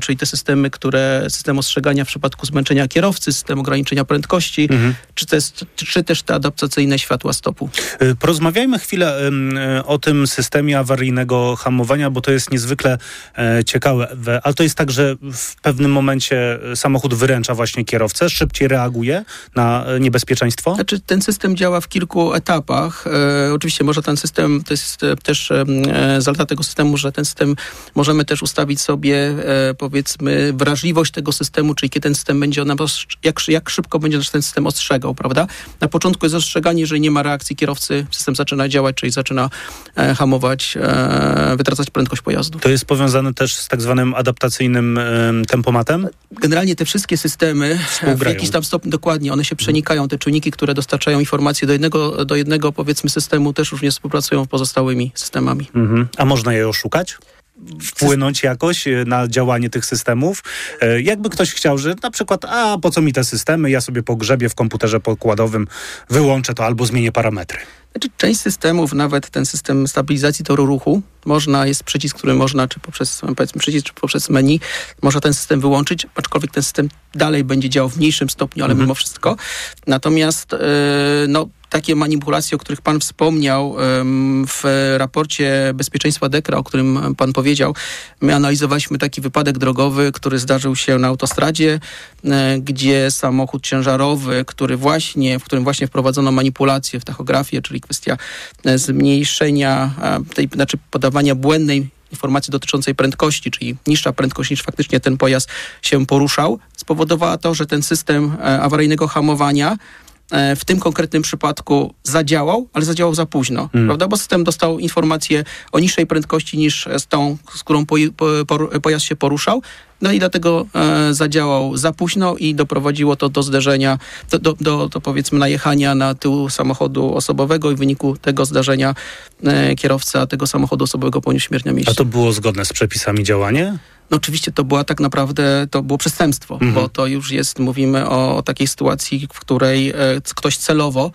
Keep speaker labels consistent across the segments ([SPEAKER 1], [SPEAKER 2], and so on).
[SPEAKER 1] czyli te systemy, które, system ostrzegania w przypadku zmęczenia kierowcy, system ograniczenia prędkości, mhm. czy, te, czy też te adaptacyjne światła stopu.
[SPEAKER 2] Y, porozmawiajmy chwilę y, o tym systemie awaryjnego hamowania, bo to jest niezwykle e, ciekawe, ale to jest tak, że w pewnym momencie samochód wyręcza właśnie kierowcę, szybciej reaguje na e, niebezpieczeństwo?
[SPEAKER 1] Znaczy, ten system działa w kilku etapach. E, oczywiście może ten system, to jest też e, zaleta tego systemu, że ten system możemy też ustawić sobie e, powiedzmy wrażliwość tego systemu, czyli kiedy ten system będzie, jak, jak szybko będzie ten system ostrzegał, prawda? Na początku jest ostrzeganie, jeżeli nie ma reakcji kierowcy, system zaczyna działać, czyli zaczyna e, hamować, e, wytracać prędkość pojazdu.
[SPEAKER 2] To jest powiązane też z tak zwanym adaptacyjnym e, tempomatem?
[SPEAKER 1] Generalnie te wszystkie systemy w jakiś tam stopniu, dokładnie, one się przenikają, te czujniki, które dostarczają informacje do jednego, do jednego powiedzmy systemu też również współpracują z pozostałymi systemami.
[SPEAKER 2] Mhm. A można je oszukać? Wpłynąć jakoś e, na działanie tych systemów. E, jakby ktoś chciał, że na przykład, a po co mi te systemy, ja sobie pogrzebię w komputerze pokładowym, wyłączę to albo zmienię parametry.
[SPEAKER 1] Znaczy, część systemów, nawet ten system stabilizacji toru ruchu, można, jest przycisk, który można, czy poprzez, powiedzmy, przycisk, czy poprzez menu, można ten system wyłączyć, aczkolwiek ten system dalej będzie działał w mniejszym stopniu, ale mhm. mimo wszystko. Natomiast, yy, no, takie manipulacje, o których Pan wspomniał w raporcie bezpieczeństwa Dekra, o którym Pan powiedział, my analizowaliśmy taki wypadek drogowy, który zdarzył się na autostradzie, e, gdzie samochód ciężarowy, który właśnie, w którym właśnie wprowadzono manipulację w tachografię, czyli kwestia e, zmniejszenia tej, znaczy podawania błędnej informacji dotyczącej prędkości, czyli niższa prędkość niż faktycznie ten pojazd się poruszał, spowodowała to, że ten system e, awaryjnego hamowania E, w tym konkretnym przypadku zadziałał, ale zadziałał za późno, hmm. prawda? Bo system dostał informację o niższej prędkości niż z tą, z którą po, po, pojazd się poruszał. No i dlatego e, zadziałał za późno i doprowadziło to do zderzenia, do, do, do, do powiedzmy najechania na tył samochodu osobowego i w wyniku tego zdarzenia e, kierowca tego samochodu osobowego poniósł śmierć na mieście.
[SPEAKER 2] A to było zgodne z przepisami działanie?
[SPEAKER 1] No oczywiście to była tak naprawdę, to było przestępstwo, mhm. bo to już jest, mówimy o, o takiej sytuacji, w której e, ktoś celowo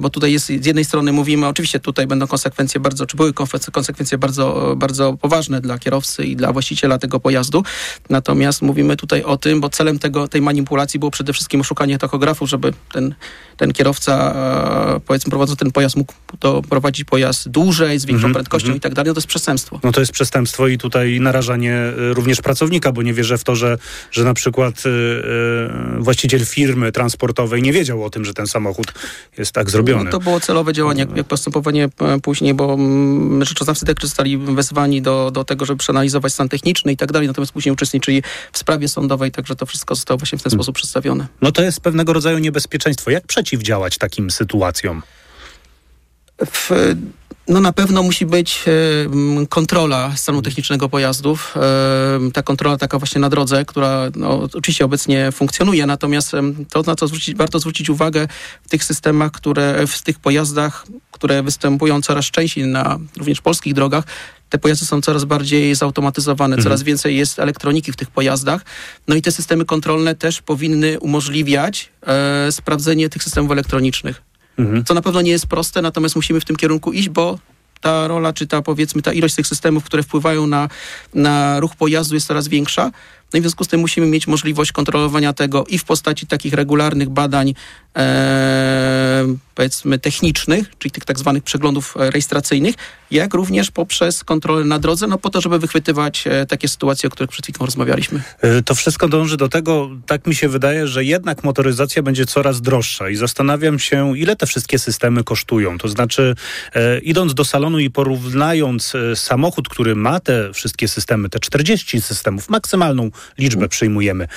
[SPEAKER 1] bo tutaj jest z jednej strony mówimy, oczywiście tutaj będą konsekwencje bardzo, czy były konsekwencje bardzo, bardzo poważne dla kierowcy i dla właściciela tego pojazdu, natomiast mówimy tutaj o tym, bo celem tego, tej manipulacji było przede wszystkim oszukanie tachografu, żeby ten, ten kierowca, e, powiedzmy prowadząc ten pojazd, mógł to prowadzić pojazd dłużej, z większą mm -hmm, prędkością mm -hmm. i tak dalej, no to jest przestępstwo.
[SPEAKER 2] No to jest przestępstwo i tutaj narażanie e, również pracownika, bo nie wierzę w to, że, że na przykład yy, właściciel firmy transportowej nie wiedział o tym, że ten samochód jest tak tak zrobione.
[SPEAKER 1] No, to było celowe działanie, jak, jak postępowanie e, później, bo mm, rzeczoznawcy też zostali wezwani do, do tego, żeby przeanalizować stan techniczny i tak dalej, natomiast później uczestniczyli w sprawie sądowej, także to wszystko zostało właśnie w ten sposób przedstawione.
[SPEAKER 2] No to jest pewnego rodzaju niebezpieczeństwo. Jak przeciwdziałać takim sytuacjom?
[SPEAKER 1] W, no na pewno musi być kontrola stanu technicznego pojazdów. Ta kontrola taka właśnie na drodze, która no, oczywiście obecnie funkcjonuje, natomiast to, na co zwrócić, warto zwrócić uwagę w tych systemach, które, w tych pojazdach, które występują coraz częściej na również polskich drogach, te pojazdy są coraz bardziej zautomatyzowane, mhm. coraz więcej jest elektroniki w tych pojazdach. No i te systemy kontrolne też powinny umożliwiać e, sprawdzenie tych systemów elektronicznych. Mhm. Co na pewno nie jest proste, natomiast musimy w tym kierunku iść, bo ta rola, czy ta powiedzmy ta ilość tych systemów, które wpływają na, na ruch pojazdu jest coraz większa. No i w związku z tym musimy mieć możliwość kontrolowania tego i w postaci takich regularnych badań powiedzmy technicznych, czyli tych tak zwanych przeglądów e, rejestracyjnych, jak również poprzez kontrolę na drodze, no po to, żeby wychwytywać e, takie sytuacje, o których przed chwilą rozmawialiśmy.
[SPEAKER 2] E, to wszystko dąży do tego, tak mi się wydaje, że jednak motoryzacja będzie coraz droższa i zastanawiam się, ile te wszystkie systemy kosztują. To znaczy, e, idąc do salonu i porównając e, samochód, który ma te wszystkie systemy, te 40 systemów, maksymalną liczbę przyjmujemy,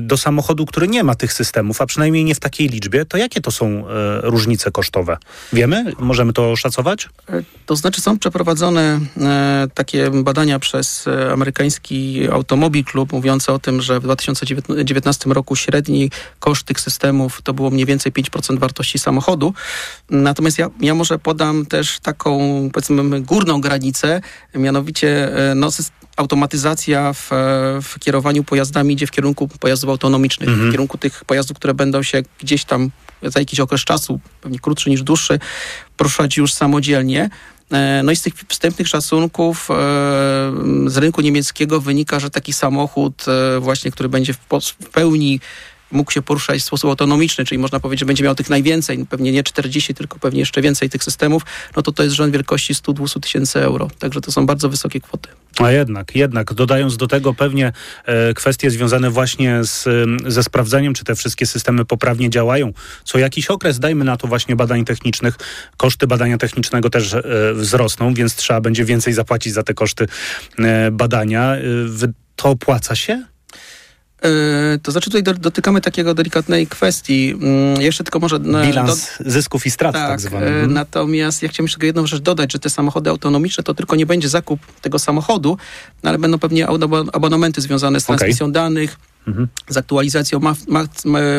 [SPEAKER 2] do samochodu, który nie ma tych systemów, a przynajmniej nie w takiej liczbie, to jakie to są różnice kosztowe? Wiemy? Możemy to oszacować?
[SPEAKER 1] To znaczy są przeprowadzone e, takie badania przez e, amerykański Automobil Club mówiące o tym, że w 2019 roku średni koszt tych systemów to było mniej więcej 5% wartości samochodu. Natomiast ja, ja może podam też taką powiedzmy górną granicę, mianowicie e, no, automatyzacja w, w, kierowaniu pojazdami idzie w kierunku pojazdów autonomicznych, mhm. w kierunku tych pojazdów, które będą się gdzieś tam za jakiś okres czasu, pewnie krótszy niż dłuższy, poruszać już samodzielnie. No i z tych wstępnych szacunków z rynku niemieckiego wynika, że taki samochód właśnie, który będzie w pełni mógł się poruszać w sposób autonomiczny, czyli można powiedzieć, że będzie miał tych najwięcej, pewnie nie 40, tylko pewnie jeszcze więcej tych systemów, no to to jest rząd wielkości 100-200 tysięcy euro. Także to są bardzo wysokie kwoty.
[SPEAKER 2] A jednak, jednak, dodając do tego pewnie e, kwestie związane właśnie z, ze sprawdzeniem, czy te wszystkie systemy poprawnie działają. Co jakiś okres, dajmy na to właśnie badań technicznych, koszty badania technicznego też e, wzrosną, więc trzeba będzie więcej zapłacić za te koszty e, badania. E, to opłaca się?
[SPEAKER 1] E, to znaczy tutaj dotykamy takiego delikatnej kwestii. Mm, jeszcze tylko może...
[SPEAKER 2] Bilans do... zysków i strat tak, tak zwany. E,
[SPEAKER 1] mhm. Natomiast ja chciałem jeszcze jedną rzecz dodać, że te samochody autonomiczne to tylko nie będzie zakup tego samochodu, ale będą pewnie abonamenty związane z transmisją okay. danych, z aktualizacją map, map,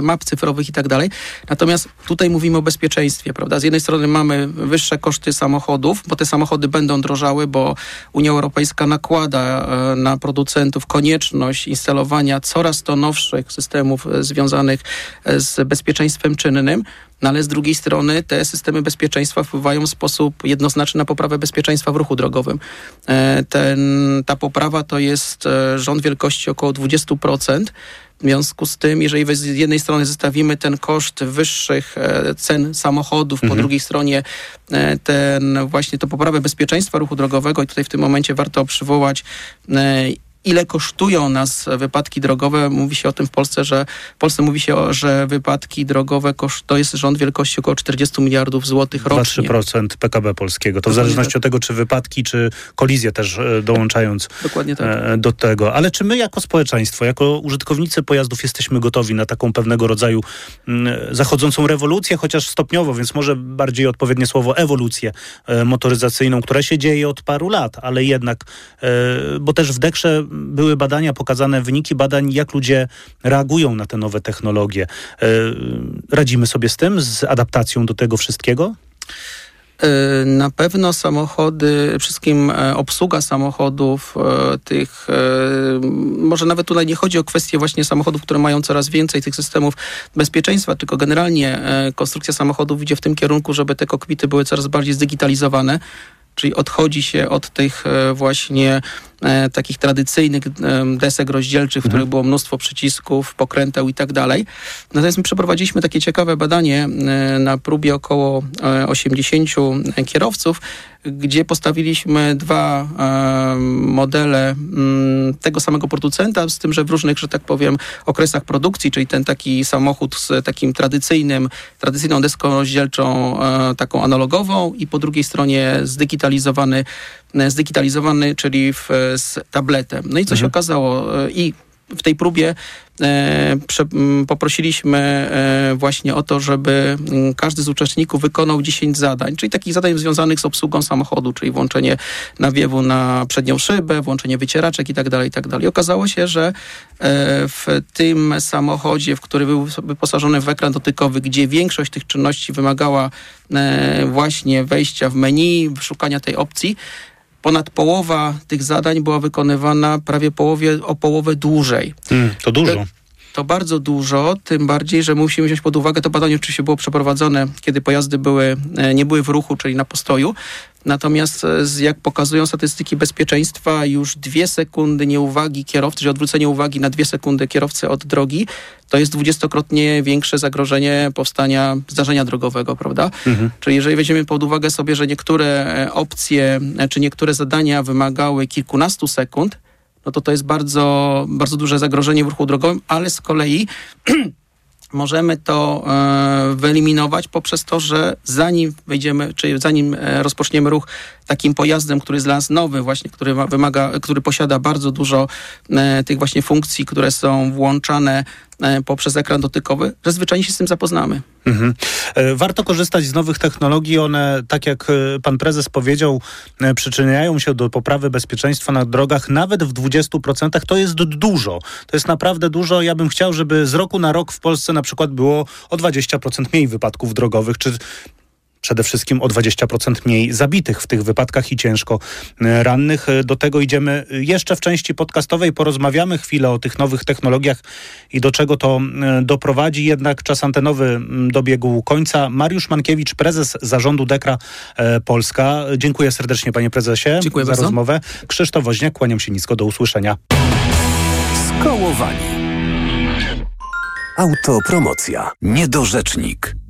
[SPEAKER 1] map, cyfrowych i tak dalej. Natomiast tutaj mówimy o bezpieczeństwie, prawda? Z jednej strony mamy wyższe koszty samochodów, bo te samochody będą drożały, bo Unia Europejska nakłada e, na producentów konieczność instalowania coraz to nowszych systemów e, związanych e, z bezpieczeństwem czynnym. No ale z drugiej strony te systemy bezpieczeństwa wpływają w sposób jednoznaczny na poprawę bezpieczeństwa w ruchu drogowym. Ten, ta poprawa to jest rząd wielkości około 20%. W związku z tym, jeżeli z jednej strony zestawimy ten koszt wyższych e, cen samochodów, mhm. po drugiej stronie e, ten właśnie to poprawę bezpieczeństwa ruchu drogowego i tutaj w tym momencie warto przywołać e, ile kosztują nas wypadki drogowe. Mówi się o tym w Polsce, że w Polsce mówi się, o, że wypadki drogowe koszt, to jest rząd wielkości około 40 miliardów złotych rocznie.
[SPEAKER 2] 2-3% PKB polskiego. To Dokładnie w zależności tak. od tego, czy wypadki, czy kolizje też e, dołączając Dokładnie tak. E, do tego. Ale czy my jako społeczeństwo, jako użytkownicy pojazdów jesteśmy gotowi na taką pewnego rodzaju mm, zachodzącą rewolucję, chociaż stopniowo, więc może bardziej odpowiednie słowo ewolucję e, motoryzacyjną, która się dzieje od paru lat, ale jednak, bo też w Dekrze były badania, pokazane wyniki badań, jak ludzie reagują na te nowe technologie. E, radzimy sobie z tym, z adaptacją do tego wszystkiego?
[SPEAKER 1] E, na pewno samochody, wszystkim e, obsługa samochodów, tych, może nawet tutaj nie chodzi o kwestię właśnie samochodów, które mają coraz więcej tych systemów bezpieczeństwa, tylko generalnie konstrukcja samochodów idzie w tym kierunku, żeby te kokpity były coraz bardziej zdigitalizowane, czyli odchodzi się od tych właśnie e, takich tradycyjnych e, desek rozdzielczych, w których było mnóstwo przycisków, pokręteł i tak dalej. Natomiast my przeprowadziliśmy takie ciekawe badanie e, na próbie około 80 e, kierowców, gdzie postawiliśmy dwa e, modele m, mm, tego samego producenta, z tym, że w różnych, że tak powiem, okresach produkcji, czyli ten taki samochód z takim tradycyjnym, tradycyjną deską rozdzielczą, e, taką analogową i po drugiej stronie zdigitalizowany, zdigitalizowany czyli w, z tabletem. No i co mhm. się okazało? E, I w tej próbie e, poprosiliśmy e, właśnie o to, żeby każdy z uczestników wykonał 10 zadań, czyli takich zadań związanych z obsługą samochodu, czyli włączenie nawiewu na przednią szybę, włączenie wycieraczek i tak dalej, i tak dalej. Okazało się, że e, w tym samochodzie, w który był wyposażony w ekran dotykowy, gdzie większość tych czynności wymagała właśnie wejścia w menu, wyszukania tej opcji, ponad połowa tych zadań była wykonywana prawie połowie, o połowę dłużej.
[SPEAKER 2] Mm, to dużo.
[SPEAKER 1] To bardzo dużo, tym bardziej, że musimy wziąć pod uwagę, to badanie oczywiście było przeprowadzone, kiedy pojazdy były, e, nie były w ruchu, czyli na postoju. Natomiast e, jak pokazują statystyki bezpieczeństwa, już dwie sekundy nieuwagi kierowcy, czyli odwrócenie uwagi na dwie sekundy kierowcy od drogi, to jest dwudziestokrotnie większe zagrożenie powstania zdarzenia drogowego, prawda? Mhm. Czyli jeżeli weźmiemy pod uwagę sobie, że niektóre e, opcje czy niektóre zadania wymagały kilkunastu sekund, no to to jest bardzo, bardzo duże zagrożenie w ruchu drogowym, ale z kolei możemy to e, wyeliminować poprzez to, że zanim wejdziemy, czy zanim e, rozpoczniemy ruch takim pojazdem, który jest dla nas nowy, właśnie, który wymaga, który posiada bardzo dużo e, tych właśnie funkcji, które są włączane poprzez ekran dotykowy, że zwyczajnie się z tym zapoznamy. Mhm.
[SPEAKER 2] E, warto korzystać z nowych technologii. One, tak jak e, pan prezes powiedział, e, przyczyniają się do poprawy bezpieczeństwa na drogach nawet w 20%. To jest dużo. To jest naprawdę dużo. Ja bym chciał, żeby z roku na rok w Polsce na przykład było o 20% mniej wypadków drogowych. Czy przede wszystkim o 20% mniej zabitych w tych wypadkach i ciężko e, rannych. E, do tego idziemy jeszcze w części podcastowej, porozmawiamy chwilę o tych nowych technologiach i do czego to e, doprowadzi. Jednak czas antenowy dobiegł końca. Mariusz Mankiewicz, prezes zarządu Dekra Polska. Dziękuję serdecznie panie prezesie
[SPEAKER 1] Dziękuję
[SPEAKER 2] za
[SPEAKER 1] bardzo.
[SPEAKER 2] rozmowę. Krzysztof Woźniak, kłaniam się nisko, do usłyszenia.
[SPEAKER 3] Skołowani. Autopromocja. Niedorzecznik.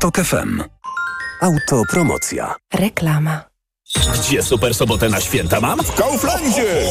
[SPEAKER 3] TOK FM. Autopromocja.
[SPEAKER 4] Reklama.
[SPEAKER 5] Gdzie super sobotę na święta mam? W Kauflandzie!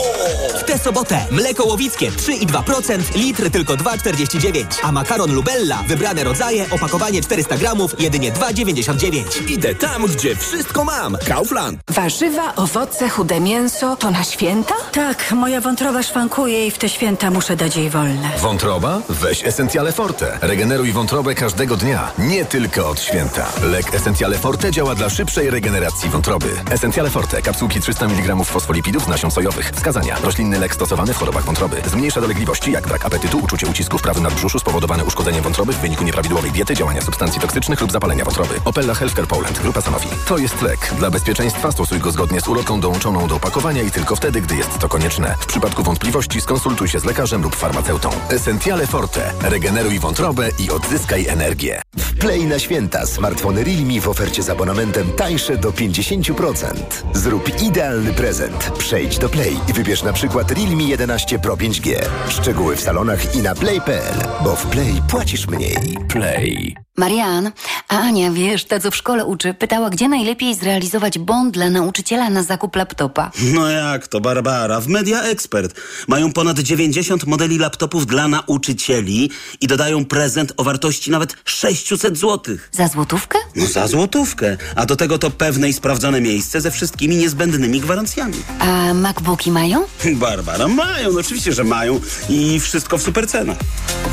[SPEAKER 6] W tę sobotę mleko łowickie 3,2%, litr tylko 2,49. A makaron Lubella, wybrane rodzaje, opakowanie 400 gramów, jedynie 2,99.
[SPEAKER 5] Idę tam, gdzie wszystko mam. Kaufland.
[SPEAKER 4] Warzywa, owoce, chude mięso to na święta?
[SPEAKER 7] Tak, moja wątroba szwankuje i w te święta muszę dać jej wolne.
[SPEAKER 8] Wątroba? Weź Essentiale Forte. Regeneruj wątrobę każdego dnia, nie tylko od święta. Lek Essentiale Forte działa dla szybszej regeneracji wątroby. Essentiale Forte. Kapsułki 300 mg fosfolipidów z nasion sojowych. Wskazania. Roślinny lek stosowany w chorobach wątroby. Zmniejsza dolegliwości jak brak apetytu, uczucie ucisku w prawym nadbrzuszu spowodowane uszkodzeniem wątroby w wyniku nieprawidłowej diety, działania substancji toksycznych lub zapalenia wątroby. Opella Healthcare Poland. Grupa Sanofi. To jest lek. Dla bezpieczeństwa stosuj go zgodnie z ulotką dołączoną do opakowania i tylko wtedy, gdy jest to konieczne. W przypadku wątpliwości skonsultuj się z lekarzem lub farmaceutą. Essentiale Forte. Regeneruj wątrobę i odzyskaj energię.
[SPEAKER 9] W Play na święta smartfony Realme w ofercie z abonamentem tańsze do 50%. Zrób idealny prezent. Przejdź do Play i wybierz na przykład Realme 11 Pro 5G. Szczegóły w salonach i na play.pl, bo w Play płacisz mniej.
[SPEAKER 3] Play.
[SPEAKER 10] Marian, a Ania, wiesz, ta co w szkole uczy, pytała, gdzie najlepiej zrealizować bond dla nauczyciela na zakup laptopa.
[SPEAKER 11] No jak to, Barbara? W Media Expert mają ponad 90 modeli laptopów dla nauczycieli i dodają prezent o wartości nawet 600 zł.
[SPEAKER 10] Za złotówkę?
[SPEAKER 11] No za złotówkę. A do tego to pewne i sprawdzone miejsce ze wszystkimi niezbędnymi gwarancjami.
[SPEAKER 10] A MacBooki mają?
[SPEAKER 11] Barbara, mają, no oczywiście, że mają i wszystko w super cenach.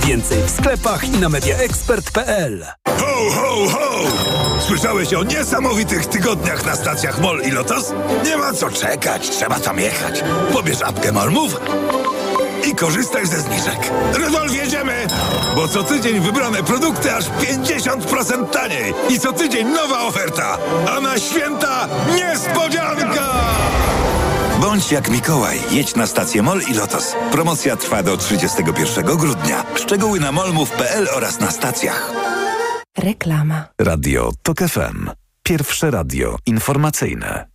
[SPEAKER 3] Więcej w sklepach i na mediaexpert.pl.
[SPEAKER 12] Ho, ho, ho! Słyszałeś o niesamowitych tygodniach na stacjach MOL i Lotos? Nie ma co czekać, trzeba tam jechać. Pobierz apkę MOL Move i korzystaj ze zniżek. Rudolf, jedziemy! Bo co tydzień wybrane produkty aż 50% taniej. I co tydzień nowa oferta. A na święta niespodzianka! Bądź jak Mikołaj. Jedź na stację MOL i Lotos. Promocja trwa do 31 grudnia. Szczegóły na molmów.pl oraz na stacjach.
[SPEAKER 4] Reklama.
[SPEAKER 3] Radio TOK FM. Pierwsze radio informacyjne.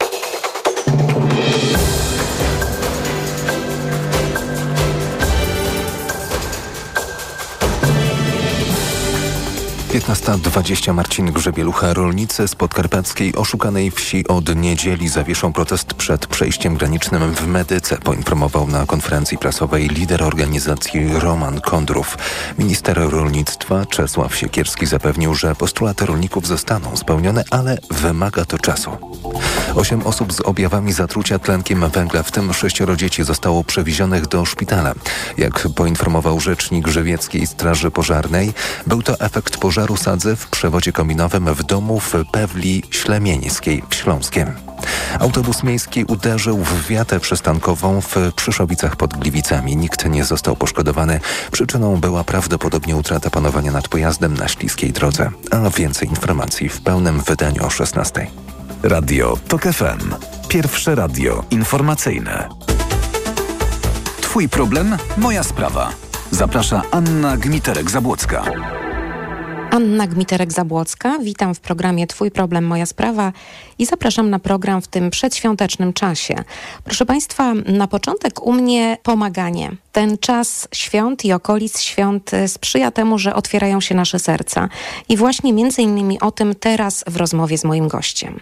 [SPEAKER 13] Piętnasta dwadzieścia Marcin Grzebielucha. Rolnicy z podkarpackiej oszukanej wsi od niedzieli zawieszą protest przed przejściem granicznym w Medyce, poinformował na konferencji prasowej lider organizacji Roman Kondrów. Minister rolnictwa Czesław Siekierski zapewnił, że postulaty rolników zostaną spełnione, ale wymaga to czasu. Osiem osób z objawami zatrucia tlenkiem węgla, w tym sześcioro dzieci, zostało przewiezionych do szpitala. Jak poinformował rzecznik Żywieckiej Straży Pożarnej, był to efekt pożaru sadzy w przewodzie kominowym w domu w Pewli Ślemieńskiej w Śląskiem. Autobus miejski uderzył w wiatę przystankową w Przyszowicach pod Gliwicami. Nikt nie został poszkodowany. Przyczyną była prawdopodobnie utrata panowania nad pojazdem na śliskiej drodze. A więcej informacji w pełnym wydaniu o 16.
[SPEAKER 3] Radio TOK FM. Pierwsze radio informacyjne. Twój problem, moja sprawa. Zaprasza Anna Gmiterek-Zabłocka.
[SPEAKER 14] Anna Gmiterek-Zabłocka. Witam w programie Twój problem, moja sprawa i zapraszam na program w tym przedświątecznym czasie. Proszę Państwa, na początek u mnie pomaganie. Ten czas świąt i okolic świąt sprzyja temu, że otwierają się nasze serca. I właśnie między innymi o tym teraz w rozmowie z moim gościem.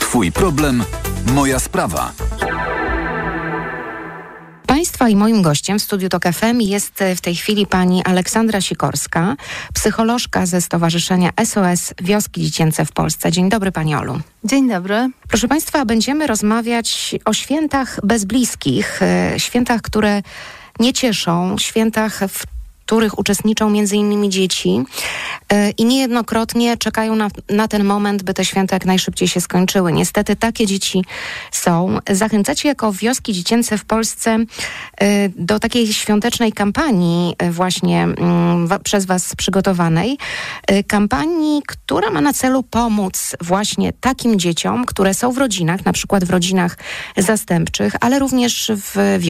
[SPEAKER 3] Twój problem, moja sprawa.
[SPEAKER 14] Państwa i moim gościem w studiu TOK FM jest w tej chwili pani Aleksandra Sikorska, psycholożka ze Stowarzyszenia SOS Wioski Dziecięce w Polsce. Dzień dobry Pani Olu.
[SPEAKER 15] Dzień dobry.
[SPEAKER 14] Proszę Państwa, będziemy rozmawiać o świętach bez bliskich, e, świętach, które nie cieszą, świętach, w których uczestniczą innymi dzieci e, i niejednokrotnie czekają na, na ten moment, by te święta jak najszybciej się skończyły. Niestety takie dzieci są. Zachęcacie jako wioski dziecięce w Polsce e, do takiej świątecznej kampanii e, właśnie mm, przez Was przygotowanej. Kampanii, która ma na celu pomóc właśnie takim dzieciom, które są w rodzinach, na przykład w rodzinach zastępczych, ale również w